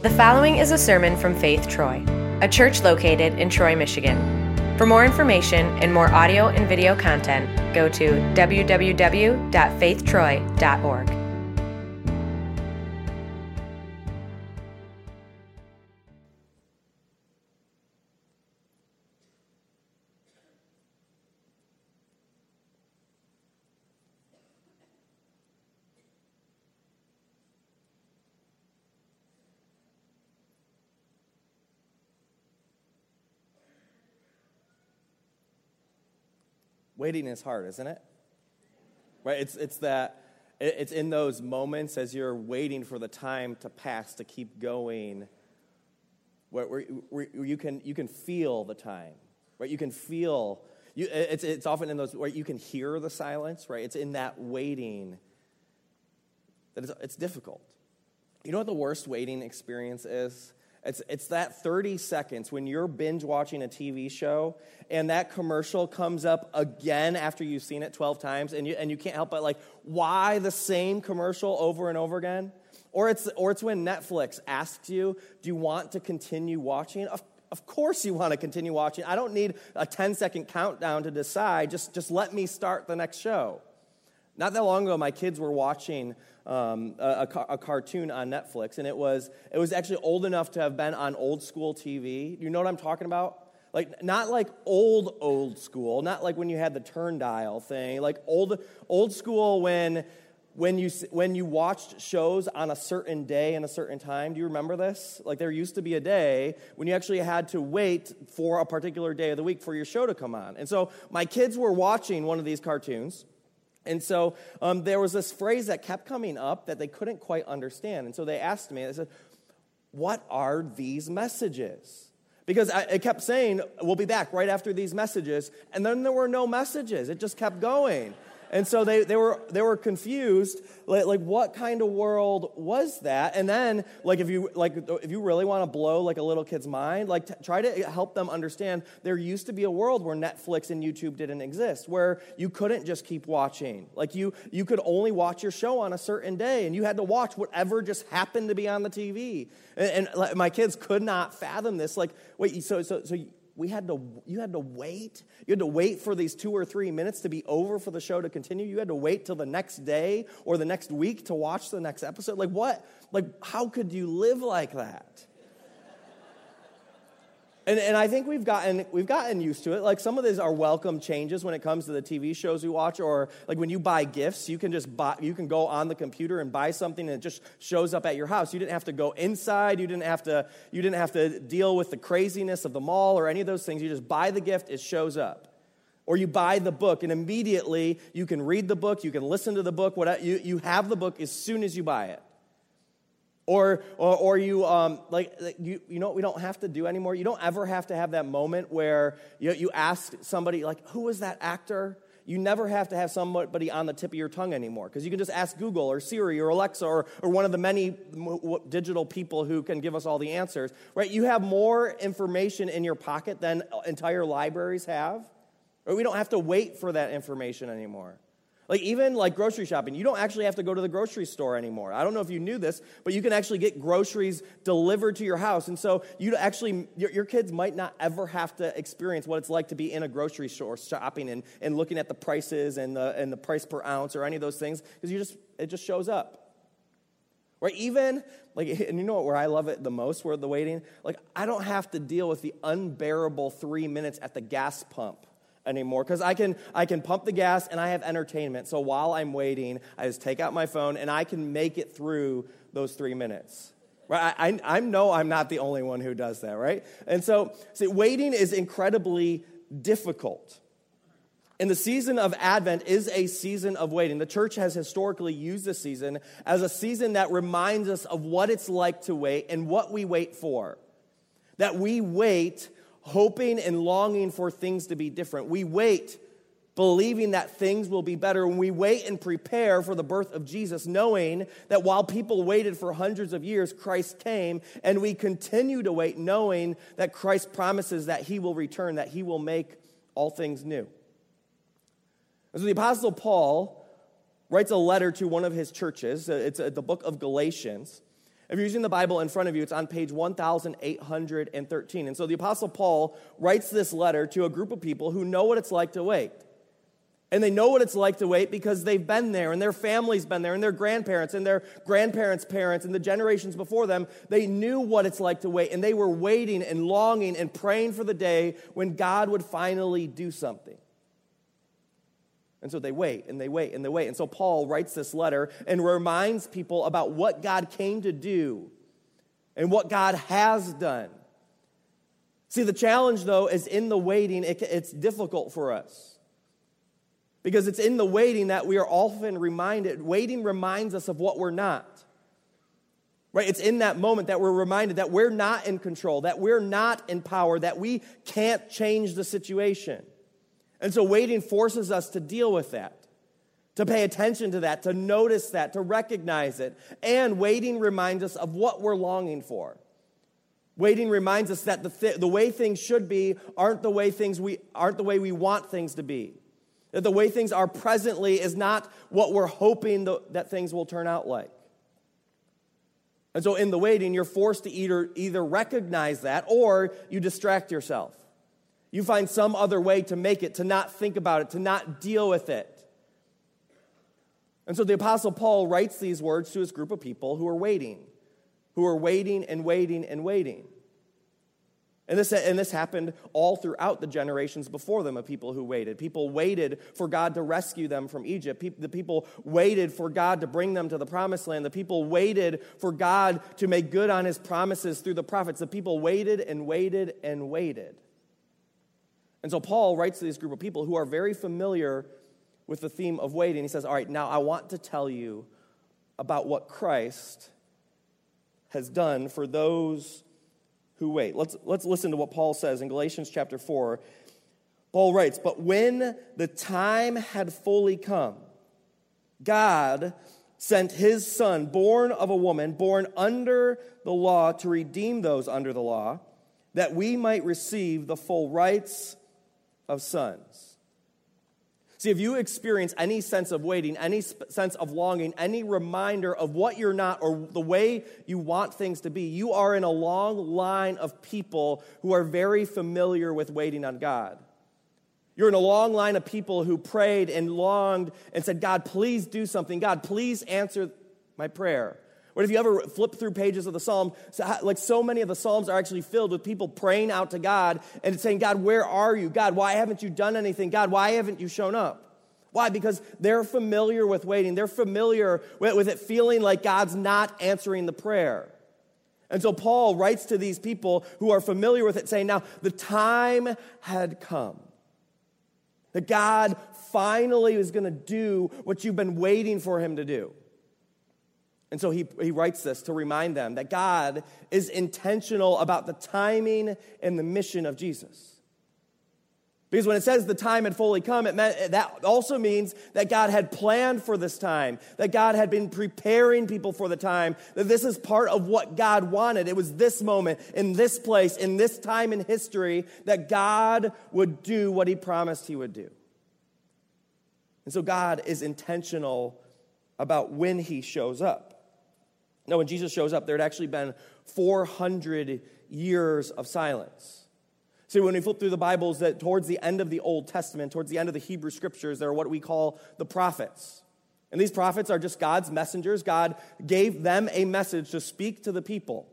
The following is a sermon from Faith Troy, a church located in Troy, Michigan. For more information and more audio and video content, go to www.faithtroy.org. Waiting is hard, isn't it? Right? It's, it's that, it's in those moments as you're waiting for the time to pass to keep going where, where, where you, can, you can feel the time, right? You can feel, you, it's, it's often in those where you can hear the silence, right? It's in that waiting that it's, it's difficult. You know what the worst waiting experience is? It's, it's that 30 seconds when you're binge watching a TV show and that commercial comes up again after you've seen it 12 times and you, and you can't help but like, why the same commercial over and over again? Or it's, or it's when Netflix asks you, do you want to continue watching? Of, of course you want to continue watching. I don't need a 10 second countdown to decide. Just, just let me start the next show. Not that long ago, my kids were watching um, a, a, a, cartoon on Netflix, and it was, it was actually old enough to have been on old school TV. You know what I'm talking about? Like, not like old, old school, not like when you had the turn dial thing, like old, old school when, when, you, when you watched shows on a certain day and a certain time. Do you remember this? Like, there used to be a day when you actually had to wait for a particular day of the week for your show to come on. And so, my kids were watching one of these cartoons. And so um, there was this phrase that kept coming up that they couldn't quite understand. And so they asked me, they said, What are these messages? Because I, it kept saying, We'll be back right after these messages. And then there were no messages, it just kept going. And so they, they, were, they were confused, like, like, what kind of world was that? And then, like, if you, like, if you really want to blow, like, a little kid's mind, like, t- try to help them understand there used to be a world where Netflix and YouTube didn't exist, where you couldn't just keep watching. Like, you, you could only watch your show on a certain day, and you had to watch whatever just happened to be on the TV. And, and my kids could not fathom this. Like, wait, so, so, so we had to, you had to wait. You had to wait for these two or three minutes to be over for the show to continue. You had to wait till the next day or the next week to watch the next episode. Like, what? Like, how could you live like that? And, and I think we've gotten, we've gotten used to it. Like some of these are welcome changes when it comes to the TV shows we watch, or like when you buy gifts, you can just buy, you can go on the computer and buy something and it just shows up at your house. You didn't have to go inside, you didn't have to, you didn't have to deal with the craziness of the mall or any of those things. You just buy the gift, it shows up. Or you buy the book and immediately you can read the book, you can listen to the book, whatever, you, you have the book as soon as you buy it. Or, or, or you, um, like, you, you know what we don't have to do anymore? You don't ever have to have that moment where you, you ask somebody, like, who was that actor? You never have to have somebody on the tip of your tongue anymore because you can just ask Google or Siri or Alexa or, or one of the many digital people who can give us all the answers, right? You have more information in your pocket than entire libraries have. Or we don't have to wait for that information anymore. Like even like grocery shopping, you don't actually have to go to the grocery store anymore. I don't know if you knew this, but you can actually get groceries delivered to your house. And so you actually, your, your kids might not ever have to experience what it's like to be in a grocery store shopping and, and looking at the prices and the, and the price per ounce or any of those things because you just, it just shows up. Right? Even, like, and you know what, where I love it the most, where the waiting? Like, I don't have to deal with the unbearable three minutes at the gas pump anymore because I can, I can pump the gas and I have entertainment. So while I'm waiting, I just take out my phone and I can make it through those three minutes. Right? I, I know I'm not the only one who does that, right? And so, see, waiting is incredibly difficult. And the season of Advent is a season of waiting. The church has historically used this season as a season that reminds us of what it's like to wait and what we wait for. That we wait hoping and longing for things to be different. We wait, believing that things will be better. And we wait and prepare for the birth of Jesus, knowing that while people waited for hundreds of years, Christ came. And we continue to wait, knowing that Christ promises that he will return, that he will make all things new. And so the Apostle Paul writes a letter to one of his churches, it's the book of Galatians. If you're using the Bible in front of you, it's on page 1813. And so the Apostle Paul writes this letter to a group of people who know what it's like to wait. And they know what it's like to wait because they've been there and their family's been there and their grandparents and their grandparents' parents and the generations before them. They knew what it's like to wait and they were waiting and longing and praying for the day when God would finally do something. And so they wait and they wait and they wait. And so Paul writes this letter and reminds people about what God came to do and what God has done. See, the challenge though is in the waiting, it, it's difficult for us. Because it's in the waiting that we are often reminded. Waiting reminds us of what we're not. Right? It's in that moment that we're reminded that we're not in control, that we're not in power, that we can't change the situation. And so waiting forces us to deal with that, to pay attention to that, to notice that, to recognize it. And waiting reminds us of what we're longing for. Waiting reminds us that the, th- the way things should be aren't the way things we aren't the way we want things to be. That the way things are presently is not what we're hoping the, that things will turn out like. And so in the waiting, you're forced to either, either recognize that or you distract yourself. You find some other way to make it, to not think about it, to not deal with it. And so the Apostle Paul writes these words to his group of people who are waiting, who are waiting and waiting and waiting. And this, and this happened all throughout the generations before them of people who waited. People waited for God to rescue them from Egypt. the people waited for God to bring them to the promised land. The people waited for God to make good on his promises through the prophets. The people waited and waited and waited. And so Paul writes to this group of people who are very familiar with the theme of waiting. He says, All right, now I want to tell you about what Christ has done for those who wait. Let's, let's listen to what Paul says in Galatians chapter 4. Paul writes, But when the time had fully come, God sent his son, born of a woman, born under the law, to redeem those under the law, that we might receive the full rights of sons. See, if you experience any sense of waiting, any sense of longing, any reminder of what you're not or the way you want things to be, you are in a long line of people who are very familiar with waiting on God. You're in a long line of people who prayed and longed and said, God, please do something. God, please answer my prayer. What if you ever flip through pages of the Psalm, like so many of the Psalms are actually filled with people praying out to God and saying, God, where are you? God, why haven't you done anything? God, why haven't you shown up? Why? Because they're familiar with waiting. They're familiar with it feeling like God's not answering the prayer. And so Paul writes to these people who are familiar with it, saying, Now the time had come. That God finally was going to do what you've been waiting for him to do. And so he, he writes this to remind them that God is intentional about the timing and the mission of Jesus. Because when it says the time had fully come, it meant, that also means that God had planned for this time, that God had been preparing people for the time, that this is part of what God wanted. It was this moment, in this place, in this time in history, that God would do what he promised he would do. And so God is intentional about when he shows up. No, when Jesus shows up, there had actually been 400 years of silence. See, when we flip through the Bibles, that towards the end of the Old Testament, towards the end of the Hebrew Scriptures, there are what we call the prophets. And these prophets are just God's messengers. God gave them a message to speak to the people.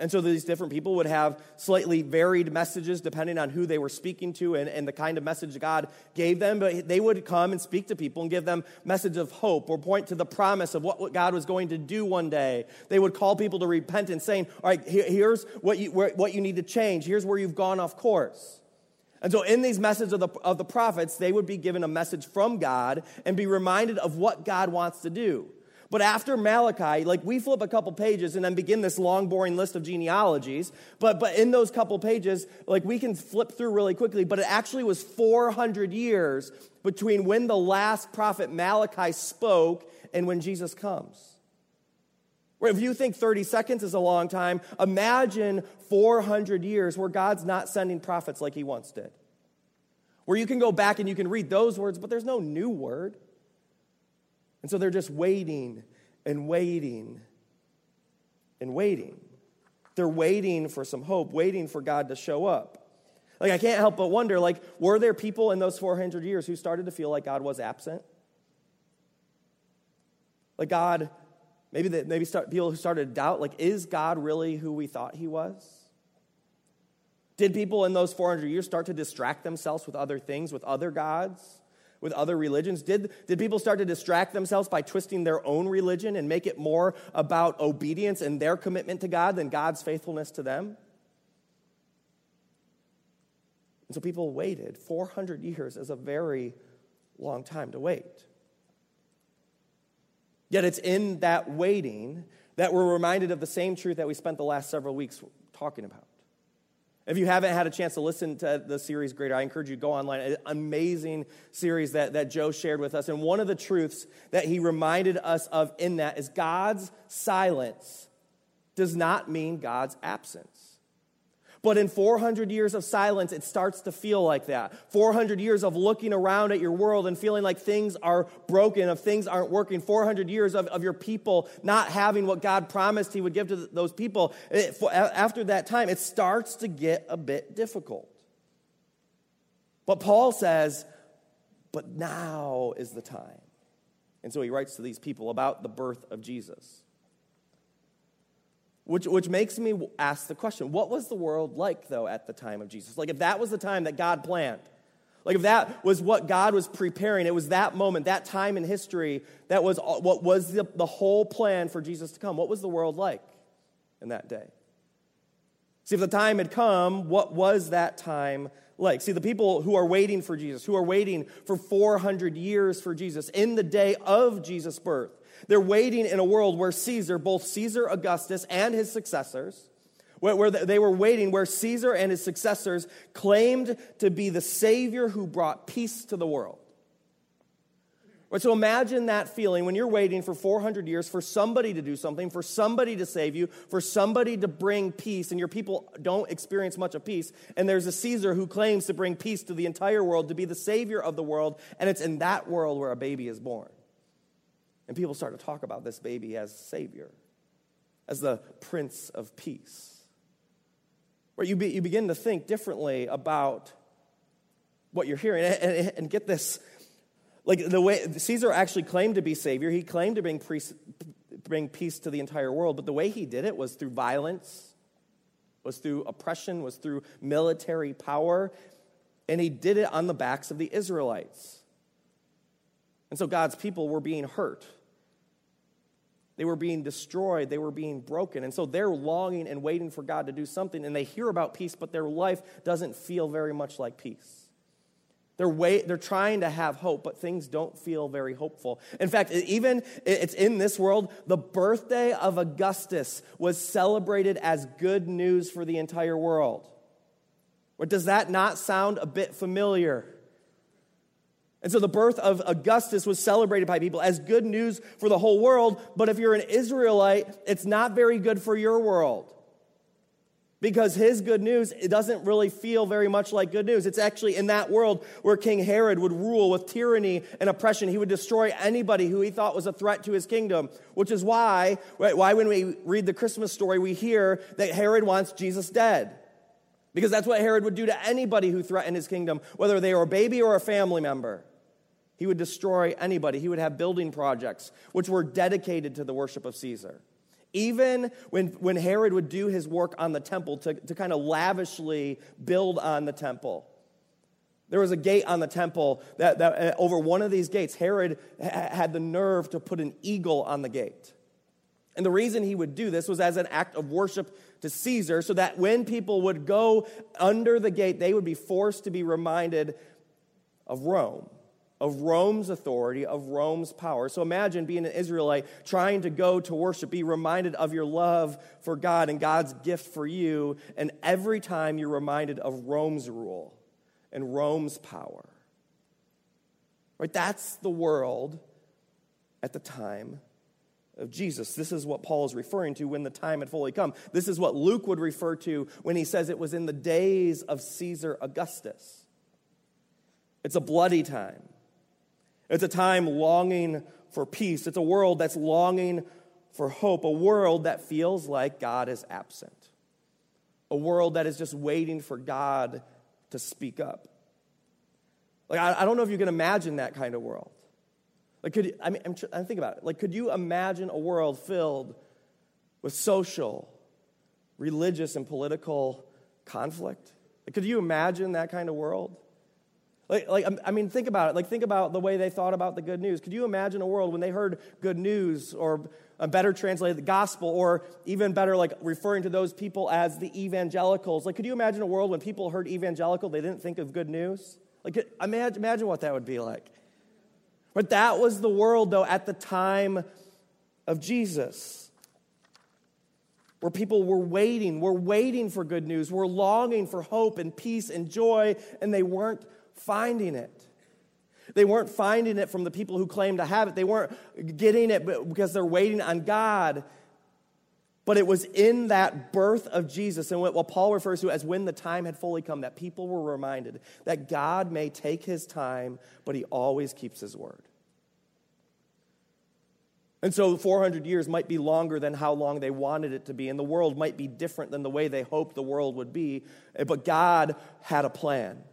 And so these different people would have slightly varied messages depending on who they were speaking to and, and the kind of message God gave them. But they would come and speak to people and give them message of hope or point to the promise of what, God was going to do one day. They would call people to repentance, saying, All right, here, here's what you, where, what you need to change. Here's where you've gone off course. And so, in these messages of the, of the prophets, they would be given a message from God and be reminded of what God wants to do. But after Malachi, like we flip a couple pages and then begin this long, boring list of genealogies. But, but in those couple pages, like we can flip through really quickly, but it actually was 400 years between when the last prophet Malachi spoke and when Jesus comes. If you think 30 seconds is a long time, imagine 400 years where God's not sending prophets like he once did. Where you can go back and you can read those words, but there's no new word. And so they're just waiting and waiting and waiting. They're waiting for some hope, waiting for God to show up. Like, I can't help but wonder, like, were there people in those 400 years who started to feel like God was absent? Like, God, maybe, the, maybe start, people who started to doubt, like, is God really who we thought he was? Did people in those 400 years start to distract themselves with other things, with other gods? With other religions? Did, did people start to distract themselves by twisting their own religion and make it more about obedience and their commitment to God than God's faithfulness to them? And so people waited. 400 years is a very long time to wait. Yet it's in that waiting that we're reminded of the same truth that we spent the last several weeks talking about. If you haven't had a chance to listen to the series Greater, I encourage you to go online. An amazing series that, that Joe shared with us. And one of the truths that he reminded us of in that is God's silence does not mean God's absence. But in 400 years of silence, it starts to feel like that. 400 years of looking around at your world and feeling like things are broken, of things aren't working. 400 years of, of your people not having what God promised He would give to those people. It, for, after that time, it starts to get a bit difficult. But Paul says, but now is the time. And so he writes to these people about the birth of Jesus. Which, which makes me ask the question what was the world like, though, at the time of Jesus? Like, if that was the time that God planned, like, if that was what God was preparing, it was that moment, that time in history, that was what was the, the whole plan for Jesus to come. What was the world like in that day? See, if the time had come, what was that time like? See, the people who are waiting for Jesus, who are waiting for 400 years for Jesus, in the day of Jesus' birth, they're waiting in a world where Caesar, both Caesar Augustus and his successors, where they were waiting, where Caesar and his successors claimed to be the Savior who brought peace to the world. Right, so imagine that feeling when you're waiting for 400 years for somebody to do something, for somebody to save you, for somebody to bring peace, and your people don't experience much of peace. And there's a Caesar who claims to bring peace to the entire world, to be the Savior of the world, and it's in that world where a baby is born. And people start to talk about this baby as Savior, as the Prince of Peace. Where you, be, you begin to think differently about what you're hearing. And, and, and, get this like the way Caesar actually claimed to be Savior, he claimed to bring, priest, bring peace to the entire world, but the way he did it was through violence, was through oppression, was through military power, and he did it on the backs of the Israelites. And so God's people were being hurt. They were being destroyed. They were being broken. And so they're longing and waiting for God to do something. And they hear about peace, but their life doesn't feel very much like peace. They're, wait, they're trying to have hope, but things don't feel very hopeful. In fact, even it's in this world, the birthday of Augustus was celebrated as good news for the entire world. Or does that not sound a bit familiar? And so the birth of Augustus was celebrated by people as good news for the whole world. But if you're an Israelite, it's not very good for your world. Because his good news, it doesn't really feel very much like good news. It's actually in that world where King Herod would rule with tyranny and oppression. He would destroy anybody who he thought was a threat to his kingdom, which is why, why when we read the Christmas story, we hear that Herod wants Jesus dead. Because that's what Herod would do to anybody who threatened his kingdom, whether they were a baby or a family member. He would destroy anybody. He would have building projects which were dedicated to the worship of Caesar. Even when, when Herod would do his work on the temple to, to kind of lavishly build on the temple, there was a gate on the temple that, that uh, over one of these gates, Herod ha- had the nerve to put an eagle on the gate. And the reason he would do this was as an act of worship to Caesar, so that when people would go under the gate, they would be forced to be reminded of Rome of Rome's authority, of Rome's power. So imagine being an Israelite trying to go to worship, be reminded of your love for God and God's gift for you, and every time you're reminded of Rome's rule and Rome's power. Right? That's the world at the time of Jesus. This is what Paul is referring to when the time had fully come. This is what Luke would refer to when he says it was in the days of Caesar Augustus. It's a bloody time. It's a time longing for peace. It's a world that's longing for hope, a world that feels like God is absent, a world that is just waiting for God to speak up. Like, I, I don't know if you can imagine that kind of world. Like, could I mean, I'm, about it. Like, could you imagine a world filled with social, religious, and political conflict? Like, could you imagine that kind of world? Like, like, um, I mean, think about it. Like, think about the way they thought about the good news. Could you imagine a world when they heard good news, or a better translated, the gospel, or even better, like referring to those people as the evangelicals? Like, could you imagine a world when people heard evangelical, they didn't think of good news? Like, imagine what that would be like. But that was the world, though, at the time of Jesus, where people were waiting, were waiting for good news, were longing for hope and peace and joy, and they weren't finding it. They weren't finding it from the people who claimed to have it. They weren't getting it because they're waiting on God. But it was in that birth of Jesus and what Paul refers to as when the time had fully come that people were reminded that God may take his time, but he always keeps his word. And so 400 years might be longer than how long they wanted it to be, and the world might be different than the way they hoped the world would be, eh, but God had a plan.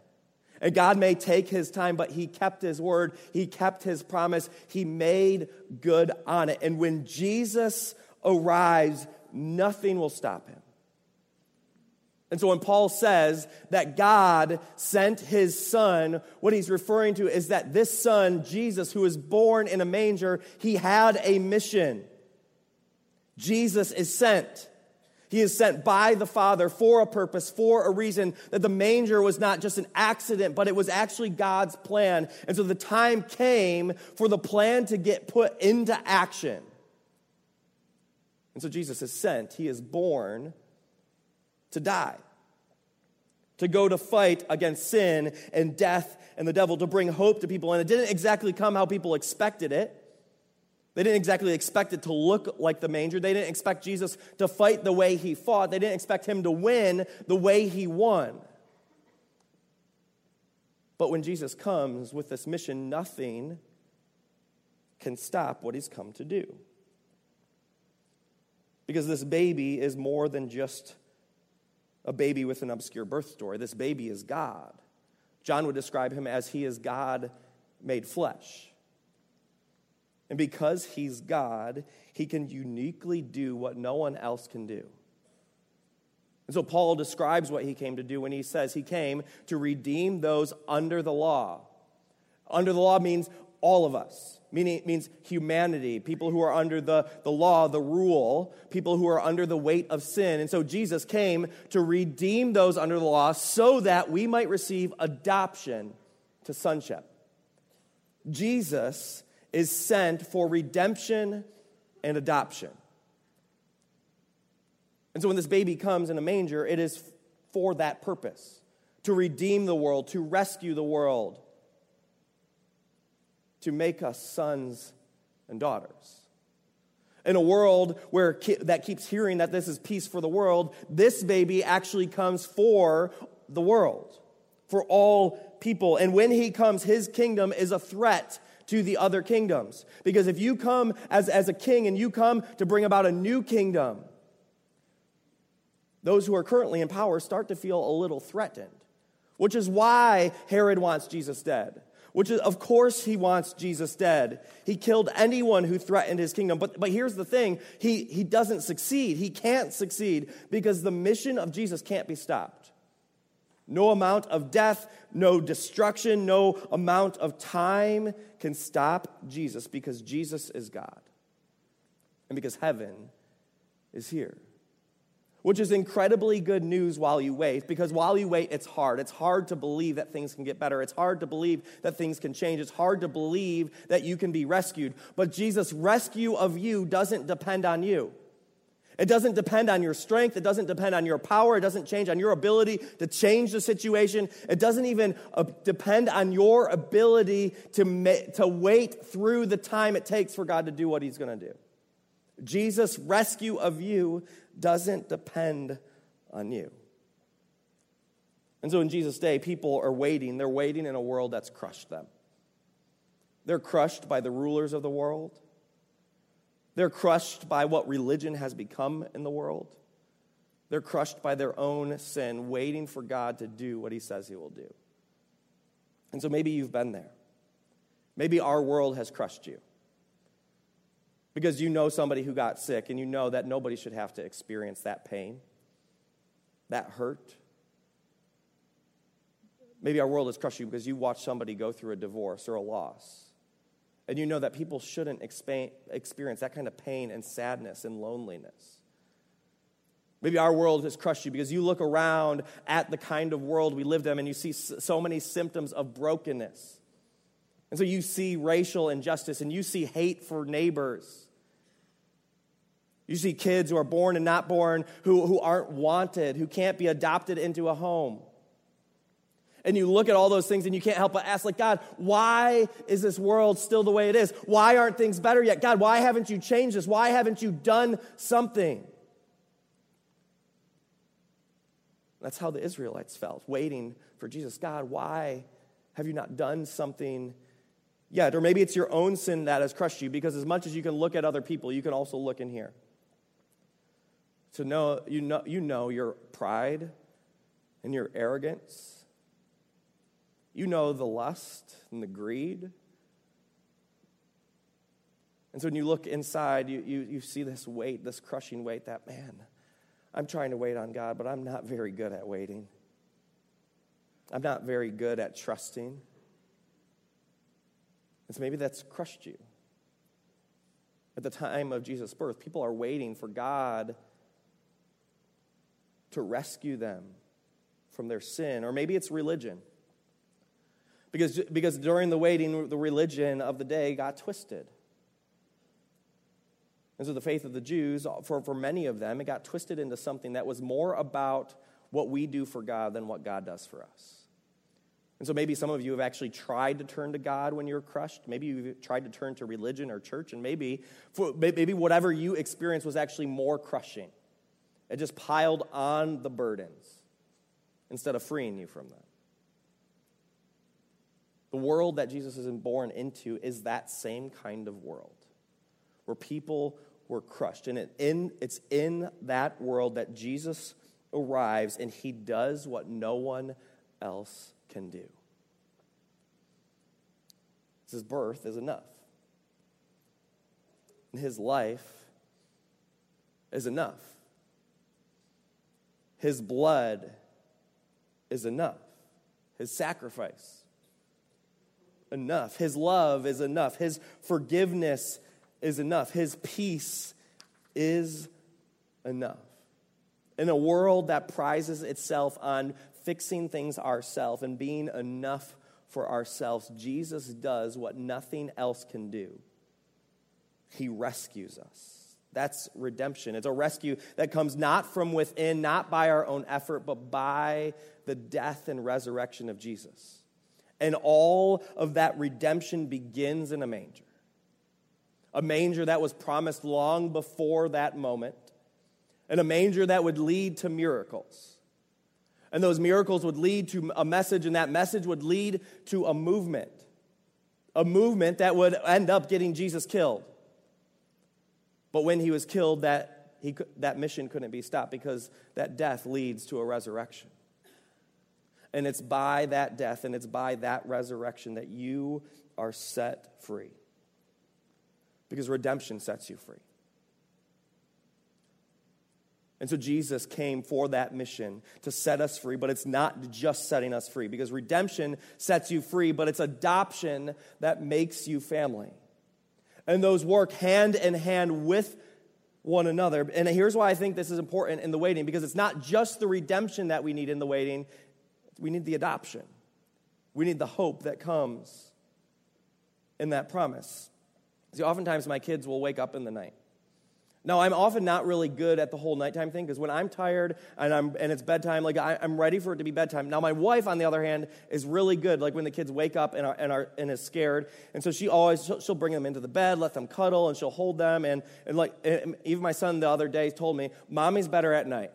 And God may take his time, but he kept his word, he kept his promise, he made good on it. And when Jesus arrives, nothing will stop him. And so when Paul says that God sent his son, what he's referring to is that this son, Jesus, who was born in a manger, he had a mission. Jesus is sent. He is sent by the Father for a purpose, for a reason, that the manger was not just an accident, but it was actually God's plan. And so the time came for the plan to get put into action. And so Jesus is sent, he is born to die, to go to fight against sin and death and the devil, to bring hope to people. And it didn't exactly come how people expected it. They didn't exactly expect it to look like the manger. They didn't expect Jesus to fight the way he fought. They didn't expect him to win the way he won. But when Jesus comes with this mission, nothing can stop what he's come to do. Because this baby is more than just a baby with an obscure birth story. This baby is God. John would describe him as he is God made flesh. And because he's God, he can uniquely do what no one else can do. And so Paul describes what he came to do when he says he came to redeem those under the law. Under the law means all of us, meaning it means humanity, people who are under the, the law, the rule, people who are under the weight of sin. And so Jesus came to redeem those under the law so that we might receive adoption to sonship. Jesus is sent for redemption and adoption. And so when this baby comes in a manger, it is for that purpose to redeem the world, to rescue the world to make us sons and daughters. In a world where that keeps hearing that this is peace for the world, this baby actually comes for the world, for all people. And when he comes, his kingdom is a threat to the other kingdoms. Because if you come as, as a king and you come to bring about a new kingdom, those who are currently in power start to feel a little threatened, which is why Herod wants Jesus dead which is, of course, he wants Jesus dead. He killed anyone who threatened his kingdom. But, but here's the thing he, he doesn't succeed. He can't succeed because the mission of Jesus can't be stopped. No amount of death, no destruction, no amount of time can stop Jesus because Jesus is God and because heaven is here which is incredibly good news while you wait, because while you wait, it's hard. It's hard to believe that things can get better. It's hard to believe that things can change. It's hard to believe that you can be rescued. But Jesus' rescue of you doesn't depend on you. It doesn't depend on your strength. It doesn't depend on your power. It doesn't change on your ability to change the situation. It doesn't even uh, depend on your ability to, to wait through the time it takes for God to do what He's going to do. Jesus' rescue of you doesn't depend on you. And so in Jesus' day, people are waiting. They're waiting in a world that's crushed them. They're crushed by the rulers of the world. They're crushed by what religion has become in the world. They're crushed by their own sin, waiting for God to do what He says He will do. And so maybe you've been there. Maybe our world has crushed you. Because you know somebody who got sick and you know that nobody should have to experience that pain, that hurt. Maybe our world has crushed you because you watched somebody go through a divorce or a loss. And you know that people shouldn't experience that kind of pain and sadness and loneliness. Maybe our world has crushed you because you look around at the kind of world we live in and you see so many symptoms of brokenness. And so you see racial injustice and you see hate for neighbors. You see kids who are born and not born, who, who aren't wanted, who can't be adopted into a home. And you look at all those things and you can't help but ask, like, God, why is this world still the way it is? Why aren't things better yet? God, why haven't you changed this? Why haven't you done something? That's how the Israelites felt, waiting for Jesus. God, why have you not done something yet? Or maybe it's your own sin that has crushed you, because as much as you can look at other people, you can also look in here. To know you know you know your pride and your arrogance. You know the lust and the greed. And so when you look inside, you, you, you see this weight, this crushing weight that, man, I'm trying to wait on God, but I'm not very good at waiting. I'm not very good at trusting. And so maybe that's crushed you. At the time of Jesus' birth, people are waiting for God to rescue them from their sin. Or maybe it's religion. Because, because during the waiting, the religion of the day got twisted. And so the faith of the Jews, for, for many of them, it got twisted into something that was more about what we do for God than what God does for us. And so maybe some of you have actually tried to turn to God when you're crushed. Maybe you've tried to turn to religion or church, and maybe, maybe whatever you experienced was actually more crushing. It just piled on the burdens instead of freeing you from them. The world that Jesus is born into is that same kind of world where people were crushed. And it in, it's in that world that Jesus arrives and he does what no one else can do. His birth is enough. And his life is enough. His blood is enough. His sacrifice, enough. His love is enough. His forgiveness is enough. His peace is enough. In a world that prizes itself on fixing things ourselves and being enough for ourselves, Jesus does what nothing else can do. He rescues us. That's redemption. It's a rescue that comes not from within, not by our own effort, but by the death and resurrection of Jesus. And all of that redemption begins in a manger a manger that was promised long before that moment, and a manger that would lead to miracles. And those miracles would lead to a message, and that message would lead to a movement. A movement that would end up getting Jesus killed. But when he was killed, that, he, that mission couldn't be stopped because that death leads to a resurrection. And it's by that death and it's by that resurrection that you are set free because redemption sets you free. And so Jesus came for that mission to set us free, but it's not just setting us free because redemption sets you free, but it's adoption that makes you family. And those work hand in hand with one another. And here's why I think this is important in the waiting because it's not just the redemption that we need in the waiting, we need the adoption. We need the hope that comes in that promise. See, oftentimes my kids will wake up in the night. Now, I'm often not really good at the whole nighttime thing because when I'm tired and, I'm, and it's bedtime, like I, am ready for it to be bedtime. Now, my wife, on the other hand, is really good, like when the kids wake up and, are, and, are, and is scared. And so she always, she'll, she'll bring them into the bed, let them cuddle, and she'll hold them. And, and like, and even my son the other day told me, Mommy's better at night.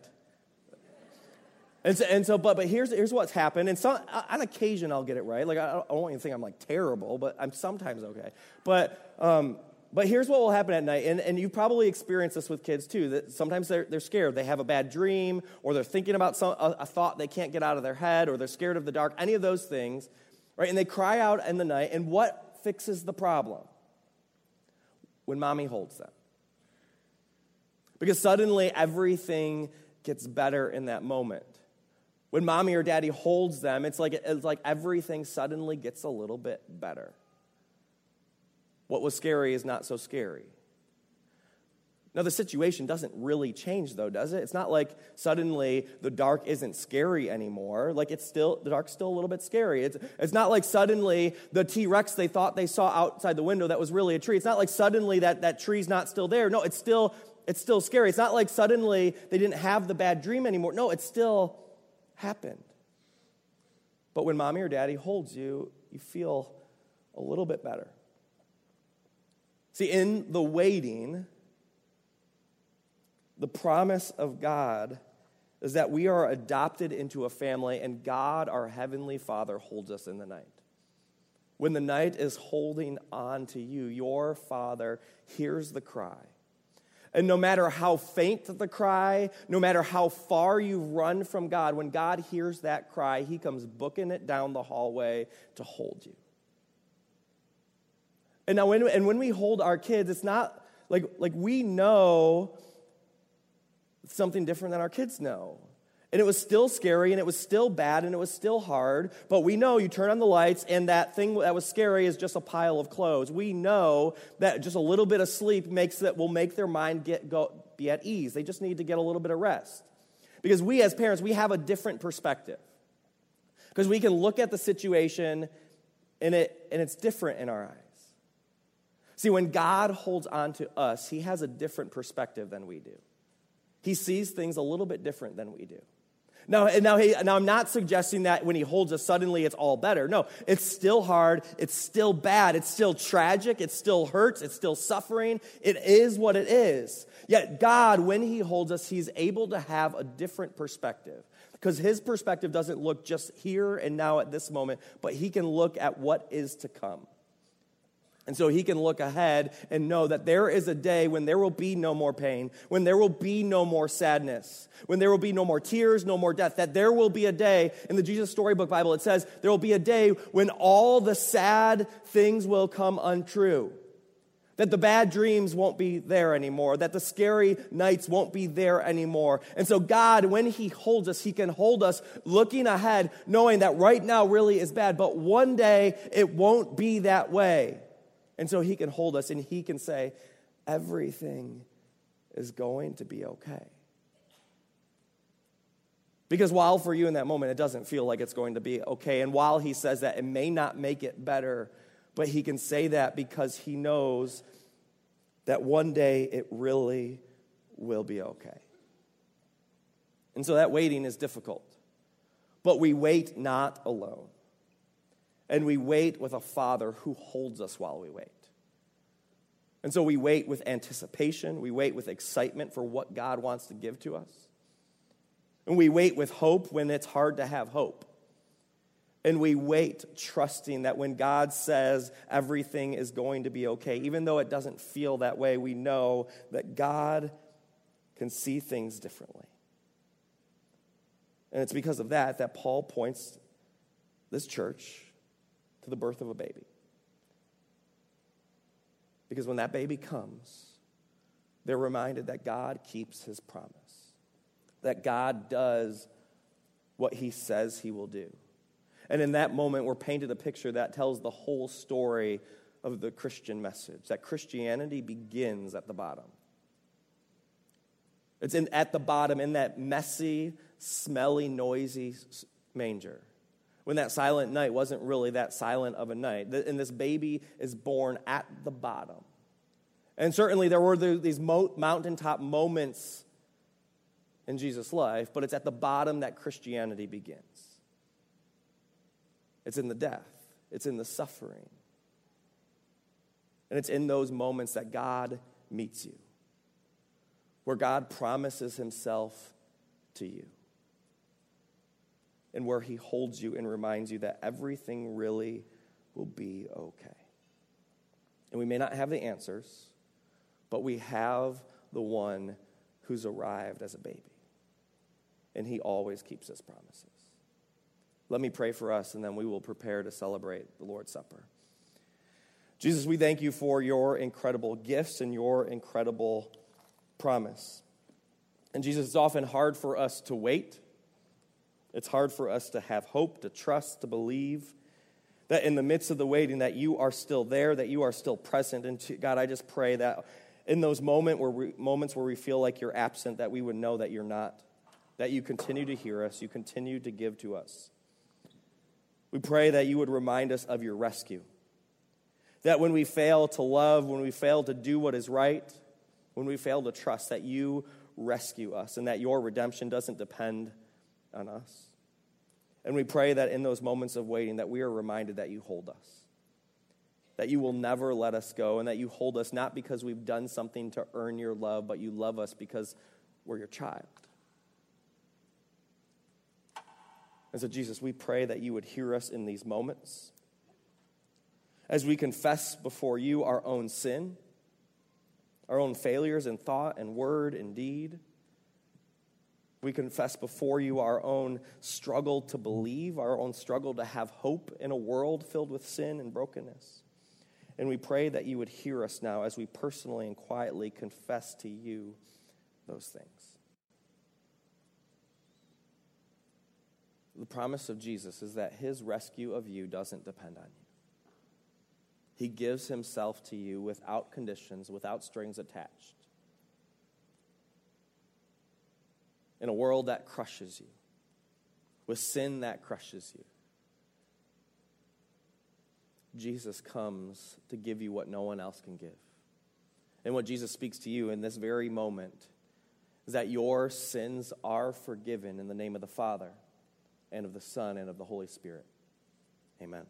And so, and so, but, but here's, here's what's happened. And some, on occasion, I'll get it right. Like, I don't, I don't want you to think I'm like terrible, but I'm sometimes okay. But, um, but here's what will happen at night, and, and you've probably experienced this with kids too, that sometimes they're, they're scared. They have a bad dream, or they're thinking about some, a, a thought they can't get out of their head, or they're scared of the dark, any of those things, right? And they cry out in the night, and what fixes the problem? When mommy holds them. Because suddenly everything gets better in that moment. When mommy or daddy holds them, it's like, it's like everything suddenly gets a little bit better. What was scary is not so scary. Now, the situation doesn't really change, though, does it? It's not like suddenly the dark isn't scary anymore. Like, it's still, the dark's still a little bit scary. It's, it's not like suddenly the T Rex they thought they saw outside the window that was really a tree. It's not like suddenly that, that tree's not still there. No, it's still, it's still scary. It's not like suddenly they didn't have the bad dream anymore. No, it still happened. But when mommy or daddy holds you, you feel a little bit better. See, in the waiting, the promise of God is that we are adopted into a family and God, our Heavenly Father, holds us in the night. When the night is holding on to you, your Father hears the cry. And no matter how faint the cry, no matter how far you run from God, when God hears that cry, He comes booking it down the hallway to hold you. And now, when, and when we hold our kids, it's not like, like we know something different than our kids know. And it was still scary and it was still bad and it was still hard, but we know you turn on the lights and that thing that was scary is just a pile of clothes. We know that just a little bit of sleep makes that will make their mind get go, be at ease. They just need to get a little bit of rest. Because we as parents, we have a different perspective. Because we can look at the situation and it and it's different in our eyes. See, when God holds on to us, he has a different perspective than we do. He sees things a little bit different than we do. Now, now, he, now, I'm not suggesting that when he holds us, suddenly it's all better. No, it's still hard. It's still bad. It's still tragic. It still hurts. It's still suffering. It is what it is. Yet, God, when he holds us, he's able to have a different perspective. Because his perspective doesn't look just here and now at this moment, but he can look at what is to come. And so he can look ahead and know that there is a day when there will be no more pain, when there will be no more sadness, when there will be no more tears, no more death. That there will be a day, in the Jesus Storybook Bible, it says, there will be a day when all the sad things will come untrue. That the bad dreams won't be there anymore, that the scary nights won't be there anymore. And so, God, when He holds us, He can hold us looking ahead, knowing that right now really is bad, but one day it won't be that way. And so he can hold us and he can say, everything is going to be okay. Because while for you in that moment it doesn't feel like it's going to be okay, and while he says that, it may not make it better, but he can say that because he knows that one day it really will be okay. And so that waiting is difficult. But we wait not alone and we wait with a Father who holds us while we wait. And so we wait with anticipation, we wait with excitement for what God wants to give to us. And we wait with hope when it's hard to have hope. And we wait trusting that when God says everything is going to be okay, even though it doesn't feel that way, we know that God can see things differently. And it's because of that that Paul points this church to the birth of a baby. Because when that baby comes, they're reminded that God keeps his promise, that God does what he says he will do. And in that moment, we're painted a picture that tells the whole story of the Christian message that Christianity begins at the bottom. It's in, at the bottom in that messy, smelly, noisy manger when that silent night wasn't really that silent of a night. And this baby is born at the bottom. And certainly there were these mountaintop moments in Jesus' life, but it's at the bottom that Christianity begins. It's in the death, it's in the suffering. And it's in those moments that God meets you, where God promises himself to you and where He holds you and reminds you that everything really will be okay. And we may not have the answers, but we have the one who's arrived as a baby. And he always keeps his promises. Let me pray for us, and then we will prepare to celebrate the Lord's Supper. Jesus, we thank you for your incredible gifts and your incredible promise. And Jesus, it's often hard for us to wait. It's hard for us to have hope, to trust, to believe that in the midst of the waiting that you are still there, that you are still present. And God, I just pray that in those moment where we, moments where we feel like you're absent, that we would know that you're not, that you continue to hear us, you continue to give to us. We pray that you would remind us of your rescue. That when we fail to love, when we fail to do what is right, when we fail to trust, that you rescue us and that your redemption doesn't depend on us. And we pray that in those moments of waiting that we are reminded that you hold us. That you will never let us go and that you hold us not because we've done something to earn your love, but you love us because we're your child. And so, Jesus, we pray that you would hear us in these moments as we confess before you our own sin, our own failures in thought and word and deed. We confess before you our own struggle to believe, our own struggle to have hope in a world filled with sin and brokenness. And we pray that you would hear us now as we personally and quietly confess to you those things. The promise of Jesus is that his rescue of you doesn't depend on you. He gives himself to you without conditions, without strings attached. In a world that crushes you, with sin that crushes you, Jesus comes to give you what no one else can give. And what Jesus speaks to you in this very moment is that your sins are forgiven in the name of the Father and of the Son and of the Holy Spirit. Amen.